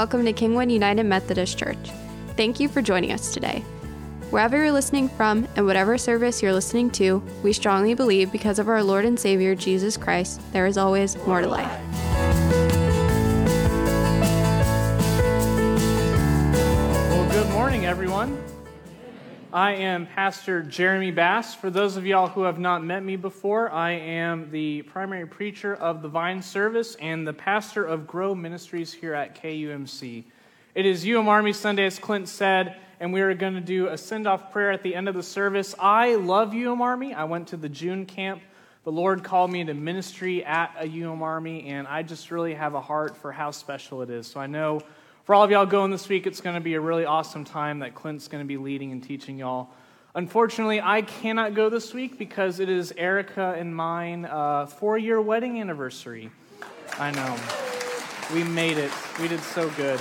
welcome to Kingwood United Methodist Church. Thank you for joining us today. Wherever you're listening from and whatever service you're listening to, we strongly believe because of our Lord and Savior Jesus Christ, there is always more to life. Well, good morning, everyone. I am Pastor Jeremy Bass. For those of y'all who have not met me before, I am the primary preacher of the Vine Service and the pastor of Grow Ministries here at KUMC. It is UM Army Sunday, as Clint said, and we are going to do a send off prayer at the end of the service. I love UM Army. I went to the June camp. The Lord called me to ministry at a UM Army, and I just really have a heart for how special it is. So I know for all of y'all going this week, it's going to be a really awesome time that Clint's going to be leading and teaching y'all. Unfortunately, I cannot go this week because it is Erica and mine uh, four year wedding anniversary. I know. We made it. We did so good.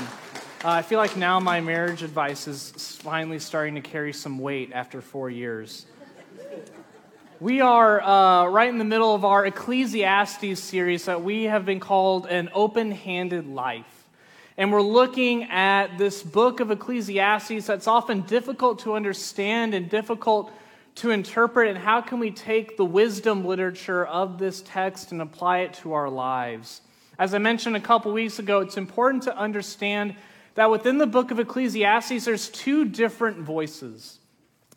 Uh, I feel like now my marriage advice is finally starting to carry some weight after four years. We are uh, right in the middle of our Ecclesiastes series that we have been called an open handed life. And we're looking at this book of Ecclesiastes that's often difficult to understand and difficult to interpret. And how can we take the wisdom literature of this text and apply it to our lives? As I mentioned a couple weeks ago, it's important to understand that within the book of Ecclesiastes, there's two different voices.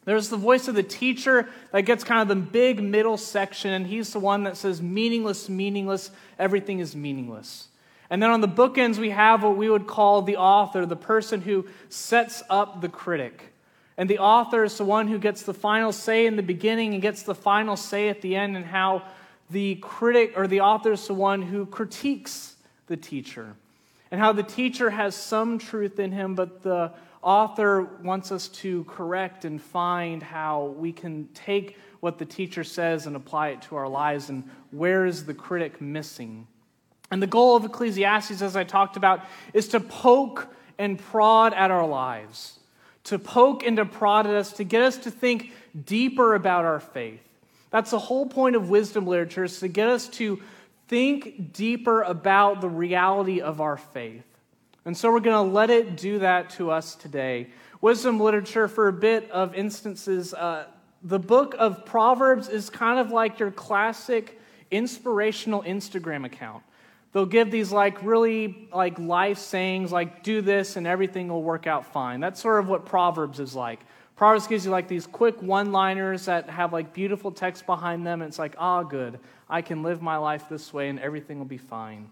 There's the voice of the teacher that gets kind of the big middle section, and he's the one that says, meaningless, meaningless, everything is meaningless. And then on the bookends, we have what we would call the author, the person who sets up the critic. And the author is the one who gets the final say in the beginning and gets the final say at the end, and how the critic or the author is the one who critiques the teacher. And how the teacher has some truth in him, but the author wants us to correct and find how we can take what the teacher says and apply it to our lives, and where is the critic missing. And the goal of Ecclesiastes, as I talked about, is to poke and prod at our lives, to poke and to prod at us, to get us to think deeper about our faith. That's the whole point of wisdom literature, is to get us to think deeper about the reality of our faith. And so we're going to let it do that to us today. Wisdom literature, for a bit of instances, uh, the book of Proverbs is kind of like your classic inspirational Instagram account. They'll give these like really like life sayings like do this and everything will work out fine. That's sort of what Proverbs is like. Proverbs gives you like these quick one-liners that have like beautiful text behind them and it's like, "Ah, good. I can live my life this way and everything will be fine."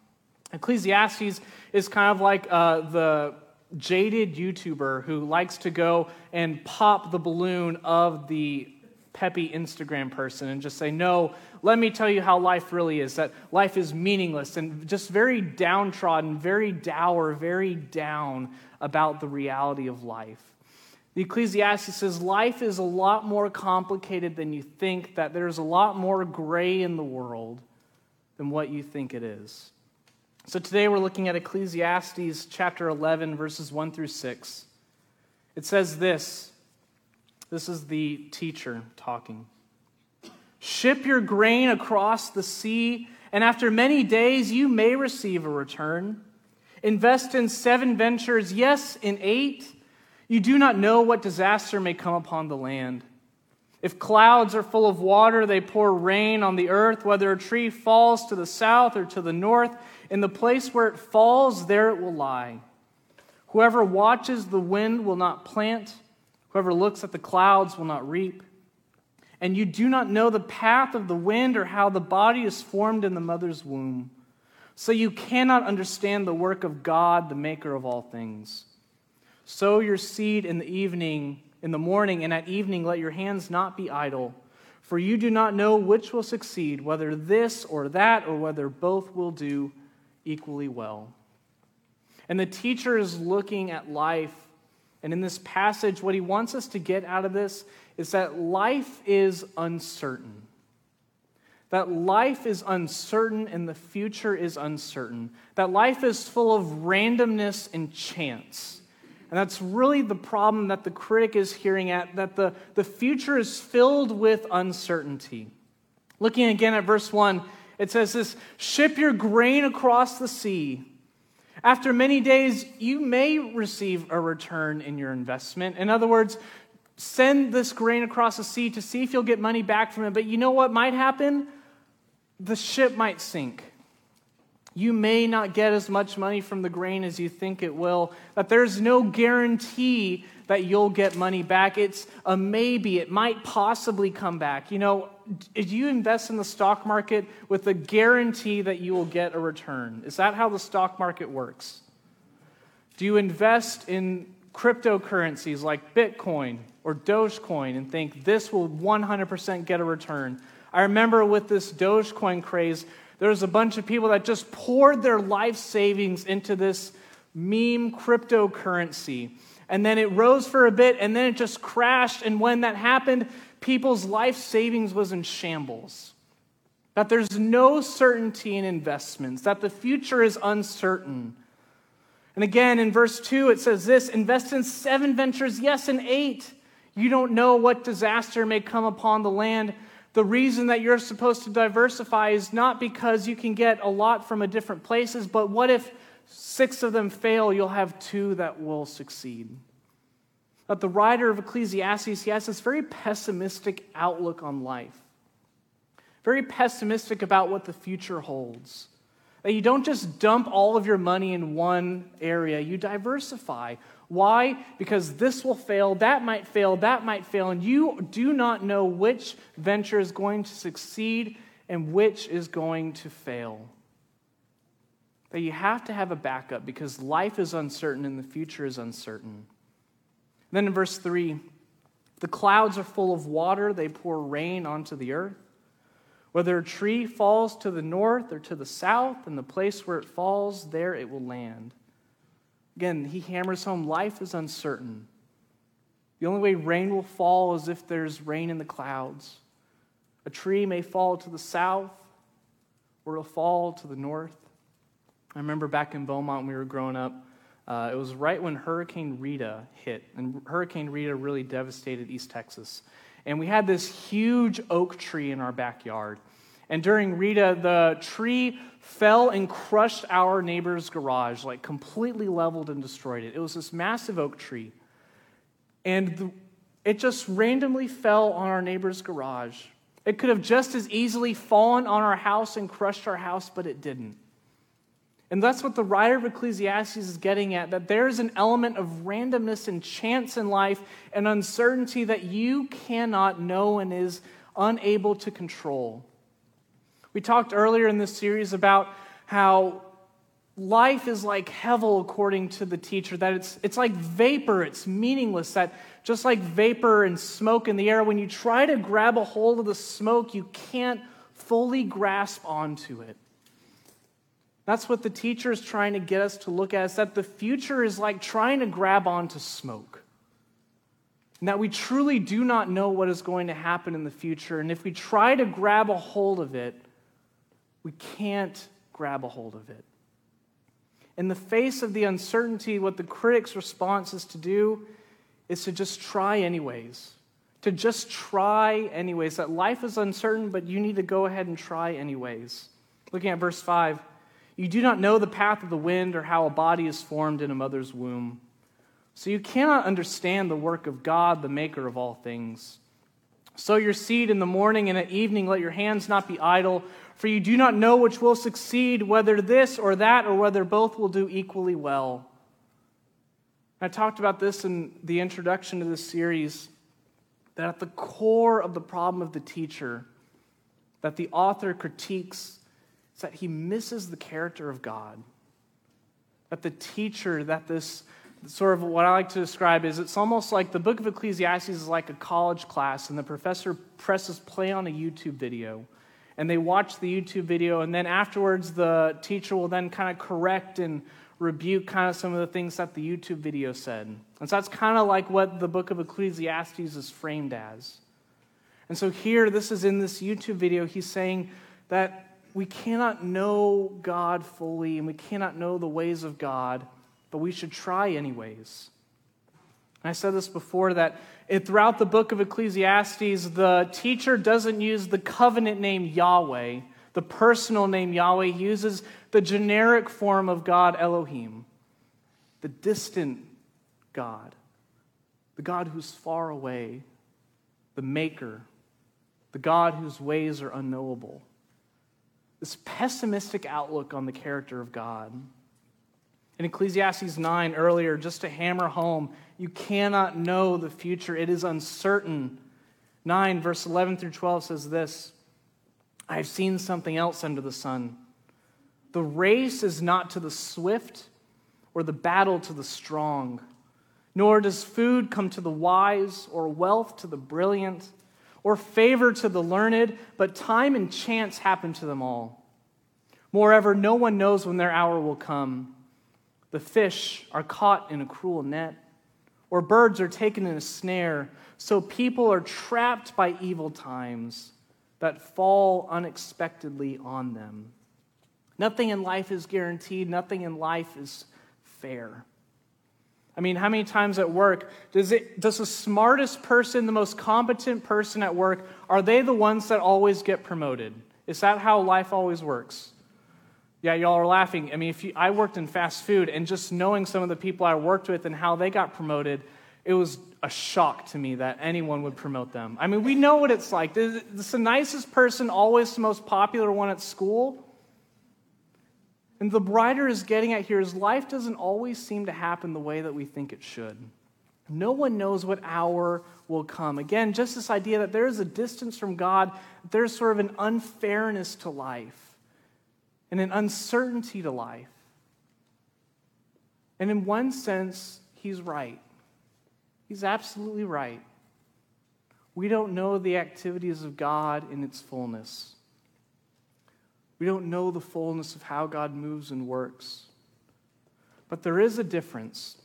Ecclesiastes is kind of like uh, the jaded YouTuber who likes to go and pop the balloon of the peppy Instagram person and just say, No, let me tell you how life really is that life is meaningless and just very downtrodden, very dour, very down about the reality of life. The Ecclesiastes says life is a lot more complicated than you think, that there's a lot more gray in the world than what you think it is. So today we're looking at Ecclesiastes chapter 11, verses 1 through 6. It says this this is the teacher talking. Ship your grain across the sea, and after many days you may receive a return. Invest in seven ventures, yes, in eight. You do not know what disaster may come upon the land. If clouds are full of water, they pour rain on the earth. Whether a tree falls to the south or to the north, in the place where it falls, there it will lie. Whoever watches the wind will not plant Whoever looks at the clouds will not reap. And you do not know the path of the wind or how the body is formed in the mother's womb. So you cannot understand the work of God, the maker of all things. Sow your seed in the evening, in the morning, and at evening let your hands not be idle. For you do not know which will succeed, whether this or that, or whether both will do equally well. And the teacher is looking at life and in this passage, what he wants us to get out of this is that life is uncertain. That life is uncertain and the future is uncertain. That life is full of randomness and chance. And that's really the problem that the critic is hearing at, that the, the future is filled with uncertainty. Looking again at verse 1, it says this Ship your grain across the sea After many days, you may receive a return in your investment. In other words, send this grain across the sea to see if you'll get money back from it. But you know what might happen? The ship might sink. You may not get as much money from the grain as you think it will, that there's no guarantee that you'll get money back. It's a maybe. It might possibly come back. You know, do you invest in the stock market with the guarantee that you will get a return? Is that how the stock market works? Do you invest in cryptocurrencies like Bitcoin or Dogecoin and think this will 100% get a return? I remember with this Dogecoin craze, there was a bunch of people that just poured their life savings into this meme cryptocurrency. And then it rose for a bit and then it just crashed. And when that happened, people's life savings was in shambles. That there's no certainty in investments, that the future is uncertain. And again, in verse 2, it says this invest in seven ventures, yes, in eight. You don't know what disaster may come upon the land. The reason that you're supposed to diversify is not because you can get a lot from a different places, but what if six of them fail? You'll have two that will succeed. But the writer of Ecclesiastes, he has this very pessimistic outlook on life, very pessimistic about what the future holds. That you don't just dump all of your money in one area, you diversify. Why? Because this will fail, that might fail, that might fail, and you do not know which venture is going to succeed and which is going to fail. That you have to have a backup because life is uncertain and the future is uncertain. Then in verse 3, the clouds are full of water, they pour rain onto the earth. Whether a tree falls to the north or to the south, in the place where it falls, there it will land. Again, he hammers home life is uncertain. The only way rain will fall is if there's rain in the clouds. A tree may fall to the south or it'll fall to the north. I remember back in Beaumont when we were growing up, uh, it was right when Hurricane Rita hit, and Hurricane Rita really devastated East Texas. And we had this huge oak tree in our backyard. And during Rita, the tree fell and crushed our neighbor's garage, like completely leveled and destroyed it. It was this massive oak tree. And the, it just randomly fell on our neighbor's garage. It could have just as easily fallen on our house and crushed our house, but it didn't. And that's what the writer of Ecclesiastes is getting at that there is an element of randomness and chance in life and uncertainty that you cannot know and is unable to control. We talked earlier in this series about how life is like hevel according to the teacher that it's, it's like vapor it's meaningless that just like vapor and smoke in the air when you try to grab a hold of the smoke you can't fully grasp onto it. That's what the teacher is trying to get us to look at is that the future is like trying to grab onto smoke. And that we truly do not know what is going to happen in the future and if we try to grab a hold of it we can't grab a hold of it. In the face of the uncertainty, what the critic's response is to do is to just try anyways. To just try anyways. That life is uncertain, but you need to go ahead and try anyways. Looking at verse 5 You do not know the path of the wind or how a body is formed in a mother's womb. So you cannot understand the work of God, the maker of all things. Sow your seed in the morning and at evening, let your hands not be idle, for you do not know which will succeed, whether this or that, or whether both will do equally well. I talked about this in the introduction to this series that at the core of the problem of the teacher, that the author critiques, is that he misses the character of God. That the teacher, that this sort of what I like to describe is it's almost like the book of Ecclesiastes is like a college class, and the professor presses play on a YouTube video and they watch the YouTube video, and then afterwards, the teacher will then kind of correct and rebuke kind of some of the things that the YouTube video said. And so that's kind of like what the book of Ecclesiastes is framed as. And so here, this is in this YouTube video, he's saying that we cannot know God fully and we cannot know the ways of God, but we should try anyways. I said this before that it, throughout the book of Ecclesiastes, the teacher doesn't use the covenant name Yahweh. The the personal name Yahweh, he uses the generic form of God, Elohim, the distant God, the God who's far away, the maker, the God whose ways are unknowable. This pessimistic outlook on the character of God. In Ecclesiastes 9 earlier, just to hammer home, you cannot know the future, it is uncertain. 9, verse 11 through 12 says this I have seen something else under the sun. The race is not to the swift or the battle to the strong, nor does food come to the wise or wealth to the brilliant or favor to the learned, but time and chance happen to them all. Moreover, no one knows when their hour will come. The fish are caught in a cruel net, or birds are taken in a snare, so people are trapped by evil times that fall unexpectedly on them. Nothing in life is guaranteed, nothing in life is fair. I mean, how many times at work does it does the smartest person, the most competent person at work, are they the ones that always get promoted? Is that how life always works? Yeah, y'all are laughing. I mean, if you, I worked in fast food, and just knowing some of the people I worked with and how they got promoted, it was a shock to me that anyone would promote them. I mean, we know what it's like. Is the nicest person always the most popular one at school? And the writer is getting at here is life doesn't always seem to happen the way that we think it should. No one knows what hour will come. Again, just this idea that there is a distance from God, there's sort of an unfairness to life and an uncertainty to life. And in one sense, he's right. He's absolutely right. We don't know the activities of God in its fullness. We don't know the fullness of how God moves and works. But there is a difference.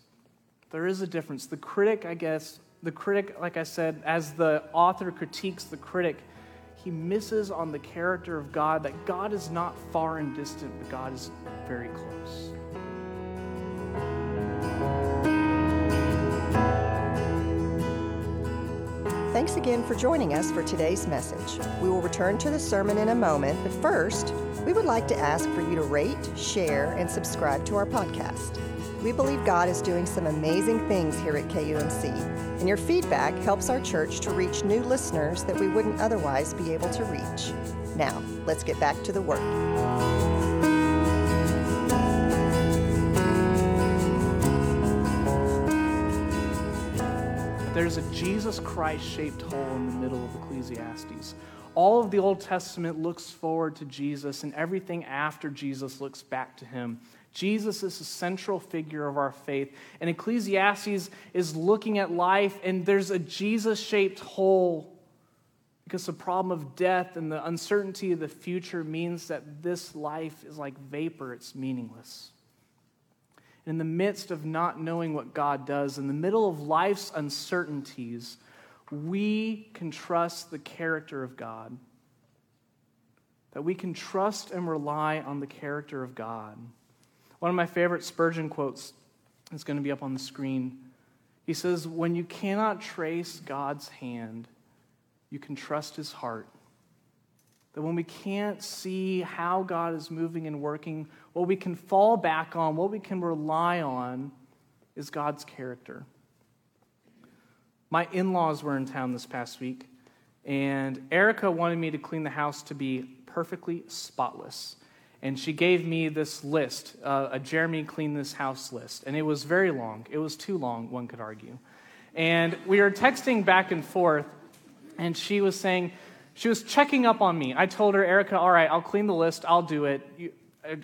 There is a difference. The critic, I guess, the critic, like I said, as the author critiques the critic, he misses on the character of God that God is not far and distant, but God is very close. Thanks again for joining us for today's message. We will return to the sermon in a moment, but first, we would like to ask for you to rate, share, and subscribe to our podcast. We believe God is doing some amazing things here at KUMC, and your feedback helps our church to reach new listeners that we wouldn't otherwise be able to reach. Now, let's get back to the work. There's a Jesus Christ shaped hole in the middle of Ecclesiastes. All of the Old Testament looks forward to Jesus, and everything after Jesus looks back to him. Jesus is the central figure of our faith. And Ecclesiastes is looking at life, and there's a Jesus shaped hole because the problem of death and the uncertainty of the future means that this life is like vapor, it's meaningless. In the midst of not knowing what God does, in the middle of life's uncertainties, we can trust the character of God. That we can trust and rely on the character of God. One of my favorite Spurgeon quotes is going to be up on the screen. He says, When you cannot trace God's hand, you can trust his heart. That when we can't see how God is moving and working, what we can fall back on, what we can rely on, is God's character. My in laws were in town this past week, and Erica wanted me to clean the house to be perfectly spotless. And she gave me this list, uh, a Jeremy clean this house list. And it was very long. It was too long, one could argue. And we were texting back and forth, and she was saying, she was checking up on me. I told her, Erica, all right, I'll clean the list, I'll do it. You,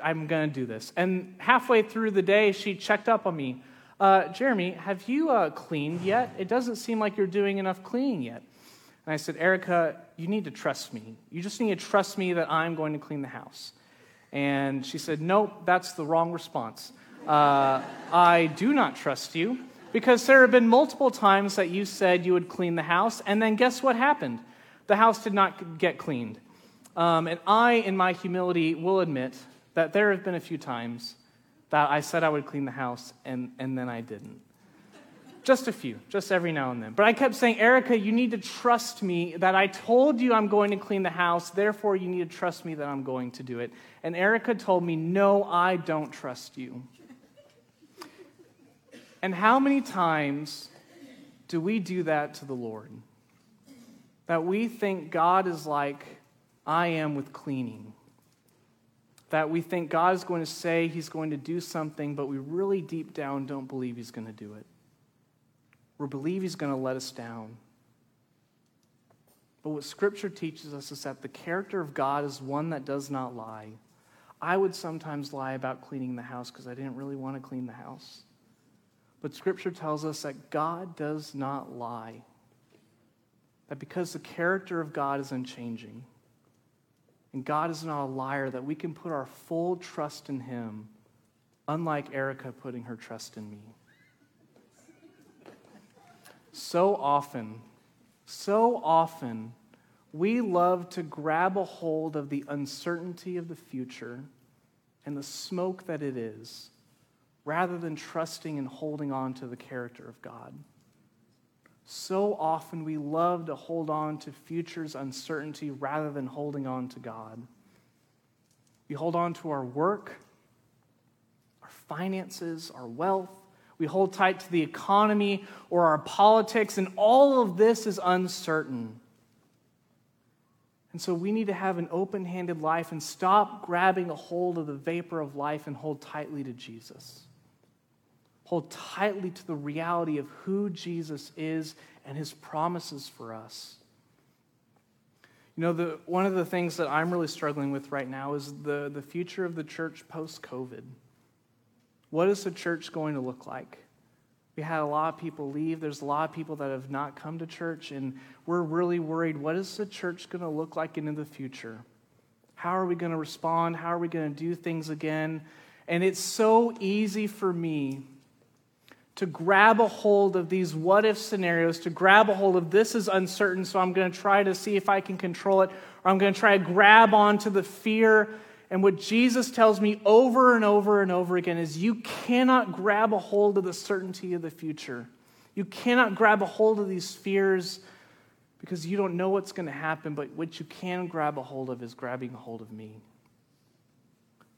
I'm going to do this. And halfway through the day, she checked up on me. Uh, Jeremy, have you uh, cleaned yet? It doesn't seem like you're doing enough cleaning yet. And I said, Erica, you need to trust me. You just need to trust me that I'm going to clean the house. And she said, Nope, that's the wrong response. Uh, I do not trust you because there have been multiple times that you said you would clean the house, and then guess what happened? The house did not get cleaned. Um, and I, in my humility, will admit that there have been a few times that I said I would clean the house and, and then I didn't. Just a few, just every now and then. But I kept saying, Erica, you need to trust me that I told you I'm going to clean the house, therefore you need to trust me that I'm going to do it. And Erica told me, No, I don't trust you. And how many times do we do that to the Lord? That we think God is like I am with cleaning. That we think God is going to say he's going to do something, but we really deep down don't believe he's going to do it we believe he's going to let us down. But what Scripture teaches us is that the character of God is one that does not lie. I would sometimes lie about cleaning the house because I didn't really want to clean the house. But Scripture tells us that God does not lie. That because the character of God is unchanging, and God is not a liar, that we can put our full trust in Him, unlike Erica putting her trust in me. So often, so often, we love to grab a hold of the uncertainty of the future and the smoke that it is, rather than trusting and holding on to the character of God. So often we love to hold on to future's uncertainty rather than holding on to God. We hold on to our work, our finances, our wealth, we hold tight to the economy or our politics, and all of this is uncertain. And so we need to have an open handed life and stop grabbing a hold of the vapor of life and hold tightly to Jesus. Hold tightly to the reality of who Jesus is and his promises for us. You know, the, one of the things that I'm really struggling with right now is the, the future of the church post COVID. What is the church going to look like? We had a lot of people leave. There's a lot of people that have not come to church, and we're really worried what is the church going to look like in the future? How are we going to respond? How are we going to do things again? And it's so easy for me to grab a hold of these what if scenarios, to grab a hold of this is uncertain, so I'm going to try to see if I can control it, or I'm going to try to grab onto the fear and what Jesus tells me over and over and over again is you cannot grab a hold of the certainty of the future. You cannot grab a hold of these fears because you don't know what's going to happen, but what you can grab a hold of is grabbing a hold of me.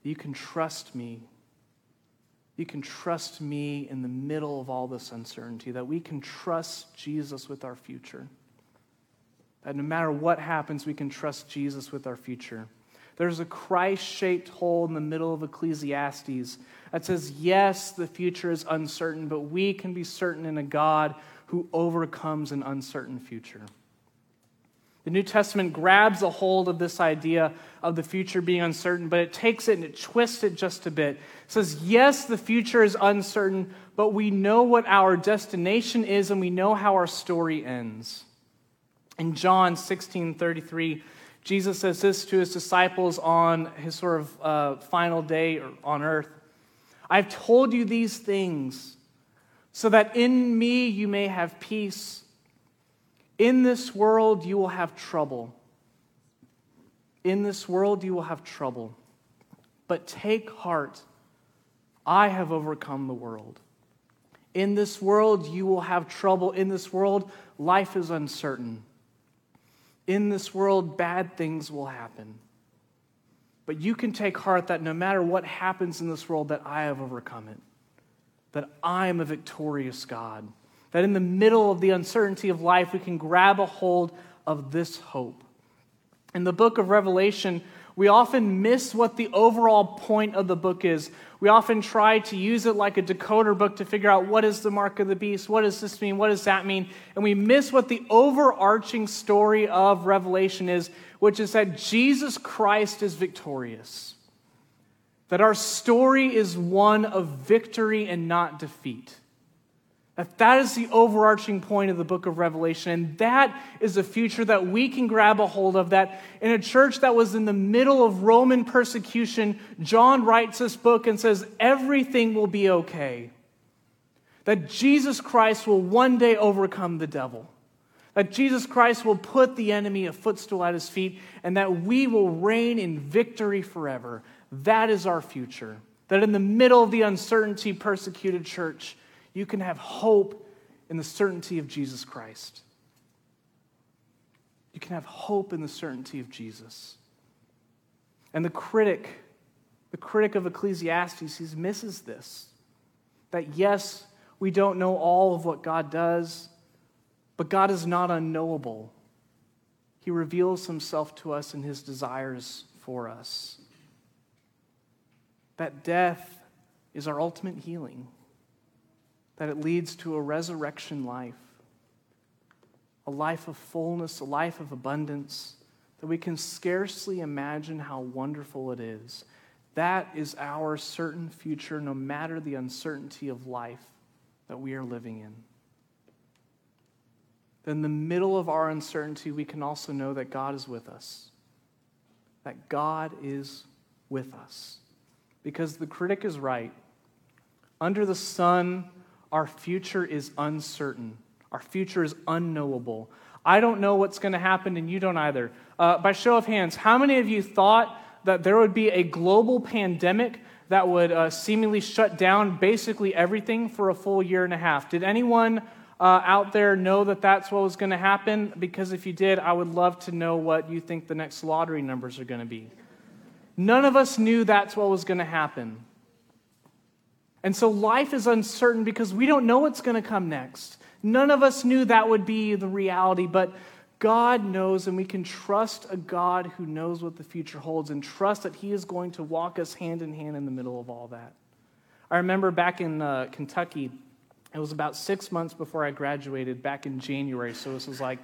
You can trust me. You can trust me in the middle of all this uncertainty, that we can trust Jesus with our future. That no matter what happens, we can trust Jesus with our future. There's a Christ shaped hole in the middle of Ecclesiastes that says, yes, the future is uncertain, but we can be certain in a God who overcomes an uncertain future. The New Testament grabs a hold of this idea of the future being uncertain, but it takes it and it twists it just a bit. It says, yes, the future is uncertain, but we know what our destination is and we know how our story ends. In John 16 33, Jesus says this to his disciples on his sort of uh, final day on earth I've told you these things so that in me you may have peace. In this world you will have trouble. In this world you will have trouble. But take heart, I have overcome the world. In this world you will have trouble. In this world, life is uncertain. In this world, bad things will happen. But you can take heart that no matter what happens in this world, that I have overcome it. That I am a victorious God. That in the middle of the uncertainty of life, we can grab a hold of this hope. In the book of Revelation, we often miss what the overall point of the book is. We often try to use it like a decoder book to figure out what is the mark of the beast, what does this mean, what does that mean, and we miss what the overarching story of Revelation is, which is that Jesus Christ is victorious. That our story is one of victory and not defeat. That that is the overarching point of the book of Revelation. And that is a future that we can grab a hold of. That in a church that was in the middle of Roman persecution, John writes this book and says, everything will be okay. That Jesus Christ will one day overcome the devil. That Jesus Christ will put the enemy a footstool at his feet, and that we will reign in victory forever. That is our future. That in the middle of the uncertainty persecuted church, you can have hope in the certainty of Jesus Christ. You can have hope in the certainty of Jesus. And the critic, the critic of Ecclesiastes, he misses this. That yes, we don't know all of what God does, but God is not unknowable. He reveals himself to us in his desires for us. That death is our ultimate healing, that it leads to a resurrection life, a life of fullness, a life of abundance, that we can scarcely imagine how wonderful it is. That is our certain future, no matter the uncertainty of life that we are living in. Then, in the middle of our uncertainty, we can also know that God is with us. That God is with us. Because the critic is right. Under the sun, our future is uncertain, our future is unknowable. I don't know what's going to happen, and you don't either. Uh, by show of hands, how many of you thought that there would be a global pandemic that would uh, seemingly shut down basically everything for a full year and a half? Did anyone uh, out there know that that's what was going to happen? Because if you did, I would love to know what you think the next lottery numbers are going to be. None of us knew that's what was going to happen. And so life is uncertain because we don't know what's going to come next. None of us knew that would be the reality, but God knows, and we can trust a God who knows what the future holds and trust that He is going to walk us hand in hand in the middle of all that. I remember back in uh, Kentucky, it was about six months before I graduated, back in January. So this was like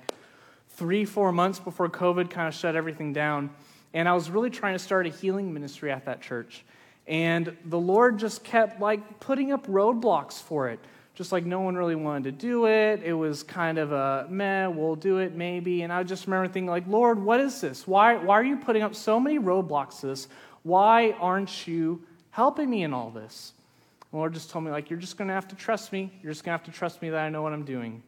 three, four months before COVID kind of shut everything down. And I was really trying to start a healing ministry at that church. And the Lord just kept like putting up roadblocks for it. Just like no one really wanted to do it. It was kind of a meh, we'll do it maybe. And I just remember thinking, like, Lord, what is this? Why, why are you putting up so many roadblocks to this? Why aren't you helping me in all this? The Lord just told me, like, you're just going to have to trust me. You're just going to have to trust me that I know what I'm doing.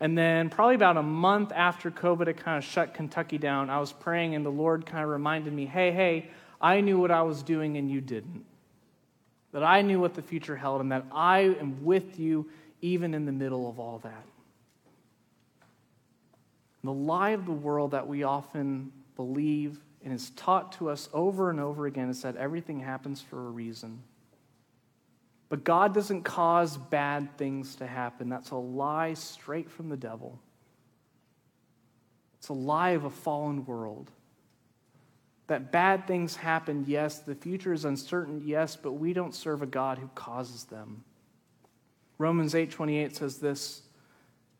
And then, probably about a month after COVID had kind of shut Kentucky down, I was praying, and the Lord kind of reminded me, hey, hey, I knew what I was doing and you didn't. That I knew what the future held and that I am with you even in the middle of all that. The lie of the world that we often believe and is taught to us over and over again is that everything happens for a reason. But God doesn't cause bad things to happen. That's a lie straight from the devil. It's a lie of a fallen world that bad things happen, yes. The future is uncertain, yes, but we don't serve a God who causes them. Romans 8:28 says this,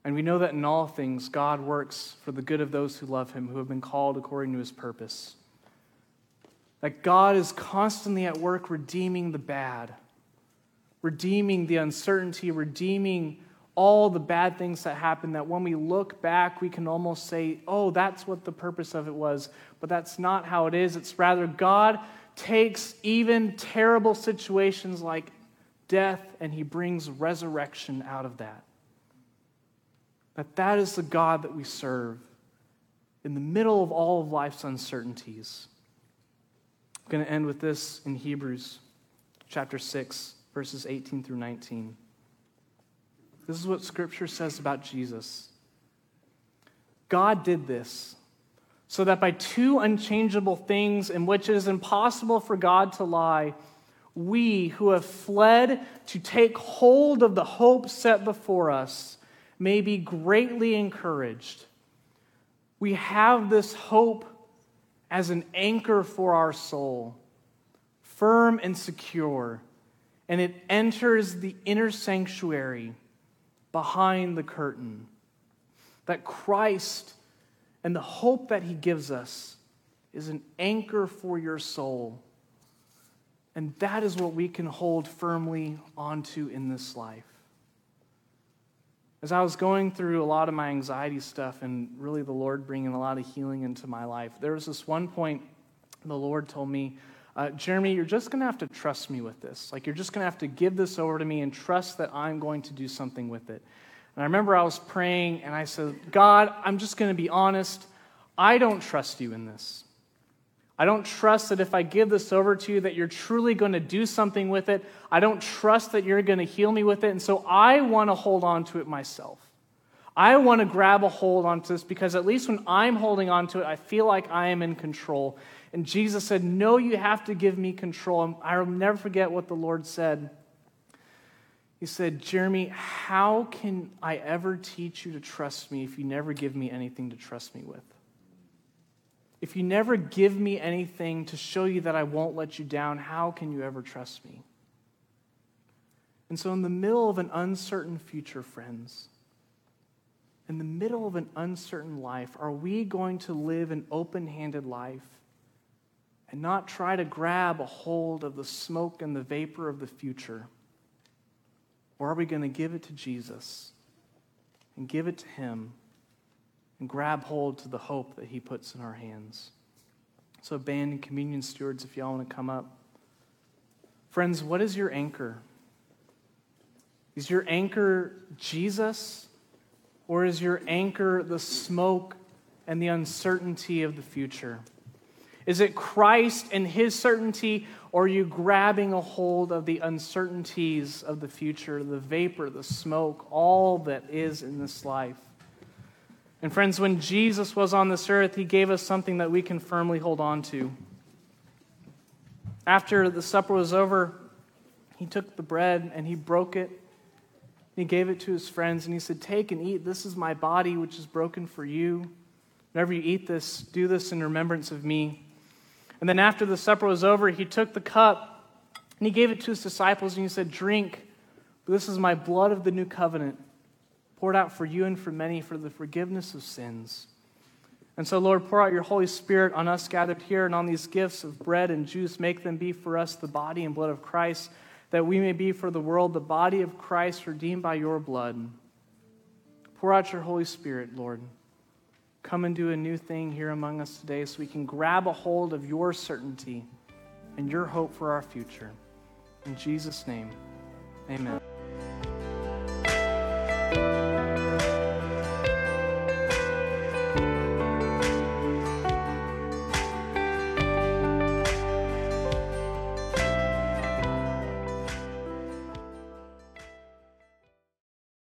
and we know that in all things God works for the good of those who love him, who have been called according to his purpose. That God is constantly at work redeeming the bad, redeeming the uncertainty, redeeming all the bad things that happened that when we look back, we can almost say, oh, that's what the purpose of it was. But that's not how it is. It's rather God takes even terrible situations like death and he brings resurrection out of that. That that is the God that we serve in the middle of all of life's uncertainties. I'm going to end with this in Hebrews chapter 6, verses 18 through 19. This is what Scripture says about Jesus. God did this so that by two unchangeable things in which it is impossible for God to lie, we who have fled to take hold of the hope set before us may be greatly encouraged. We have this hope as an anchor for our soul, firm and secure, and it enters the inner sanctuary behind the curtain. That Christ and the hope that he gives us is an anchor for your soul. And that is what we can hold firmly onto in this life. As I was going through a lot of my anxiety stuff and really the Lord bringing a lot of healing into my life, there was this one point the Lord told me uh, Jeremy, you're just going to have to trust me with this. Like, you're just going to have to give this over to me and trust that I'm going to do something with it. And I remember I was praying and I said, God, I'm just going to be honest. I don't trust you in this. I don't trust that if I give this over to you that you're truly going to do something with it. I don't trust that you're going to heal me with it. And so I want to hold on to it myself. I want to grab a hold onto this because at least when I'm holding on to it, I feel like I am in control. And Jesus said, No, you have to give me control. And I'll never forget what the Lord said. He said, Jeremy, how can I ever teach you to trust me if you never give me anything to trust me with? If you never give me anything to show you that I won't let you down, how can you ever trust me? And so, in the middle of an uncertain future, friends, in the middle of an uncertain life, are we going to live an open handed life and not try to grab a hold of the smoke and the vapor of the future? Or are we going to give it to Jesus and give it to Him and grab hold to the hope that He puts in our hands? So, band and communion stewards, if y'all want to come up. Friends, what is your anchor? Is your anchor Jesus? Or is your anchor the smoke and the uncertainty of the future? Is it Christ and his certainty, or are you grabbing a hold of the uncertainties of the future, the vapor, the smoke, all that is in this life? And friends, when Jesus was on this earth, he gave us something that we can firmly hold on to. After the supper was over, he took the bread and he broke it. He gave it to his friends and he said, Take and eat. This is my body, which is broken for you. Whenever you eat this, do this in remembrance of me. And then after the supper was over, he took the cup and he gave it to his disciples and he said, Drink. This is my blood of the new covenant, poured out for you and for many for the forgiveness of sins. And so, Lord, pour out your Holy Spirit on us gathered here and on these gifts of bread and juice. Make them be for us the body and blood of Christ, that we may be for the world the body of Christ redeemed by your blood. Pour out your Holy Spirit, Lord come and do a new thing here among us today so we can grab a hold of your certainty and your hope for our future. In Jesus' name, amen.